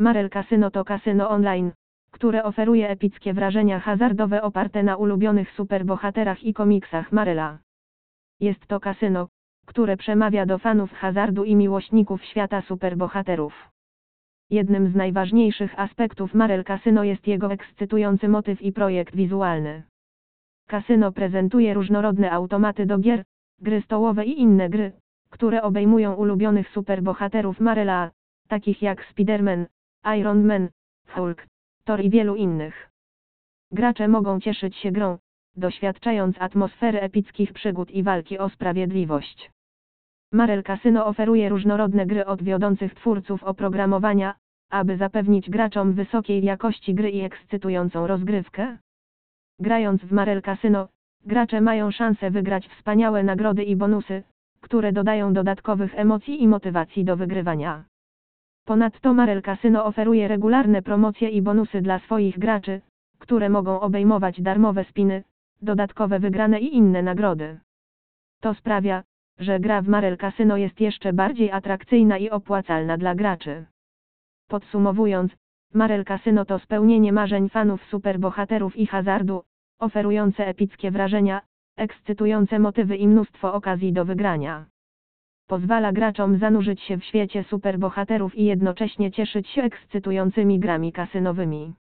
Marel Casino to kasyno online, które oferuje epickie wrażenia hazardowe oparte na ulubionych superbohaterach i komiksach Marela. Jest to kasyno, które przemawia do fanów hazardu i miłośników świata superbohaterów. Jednym z najważniejszych aspektów Marel Casino jest jego ekscytujący motyw i projekt wizualny. Kasyno prezentuje różnorodne automaty do gier, gry stołowe i inne gry, które obejmują ulubionych superbohaterów Marela, takich jak Spider-Man, Iron Man, Hulk, Thor i wielu innych. Gracze mogą cieszyć się grą, doświadczając atmosfery epickich przygód i walki o sprawiedliwość. Marel Casino oferuje różnorodne gry od wiodących twórców oprogramowania, aby zapewnić graczom wysokiej jakości gry i ekscytującą rozgrywkę. Grając w Marel Casino, gracze mają szansę wygrać wspaniałe nagrody i bonusy, które dodają dodatkowych emocji i motywacji do wygrywania. Ponadto Marel Casino oferuje regularne promocje i bonusy dla swoich graczy, które mogą obejmować darmowe spiny, dodatkowe wygrane i inne nagrody. To sprawia, że gra w Marel Casino jest jeszcze bardziej atrakcyjna i opłacalna dla graczy. Podsumowując, Marel Casino to spełnienie marzeń fanów superbohaterów i hazardu, oferujące epickie wrażenia, ekscytujące motywy i mnóstwo okazji do wygrania. Pozwala graczom zanurzyć się w świecie superbohaterów i jednocześnie cieszyć się ekscytującymi grami kasynowymi.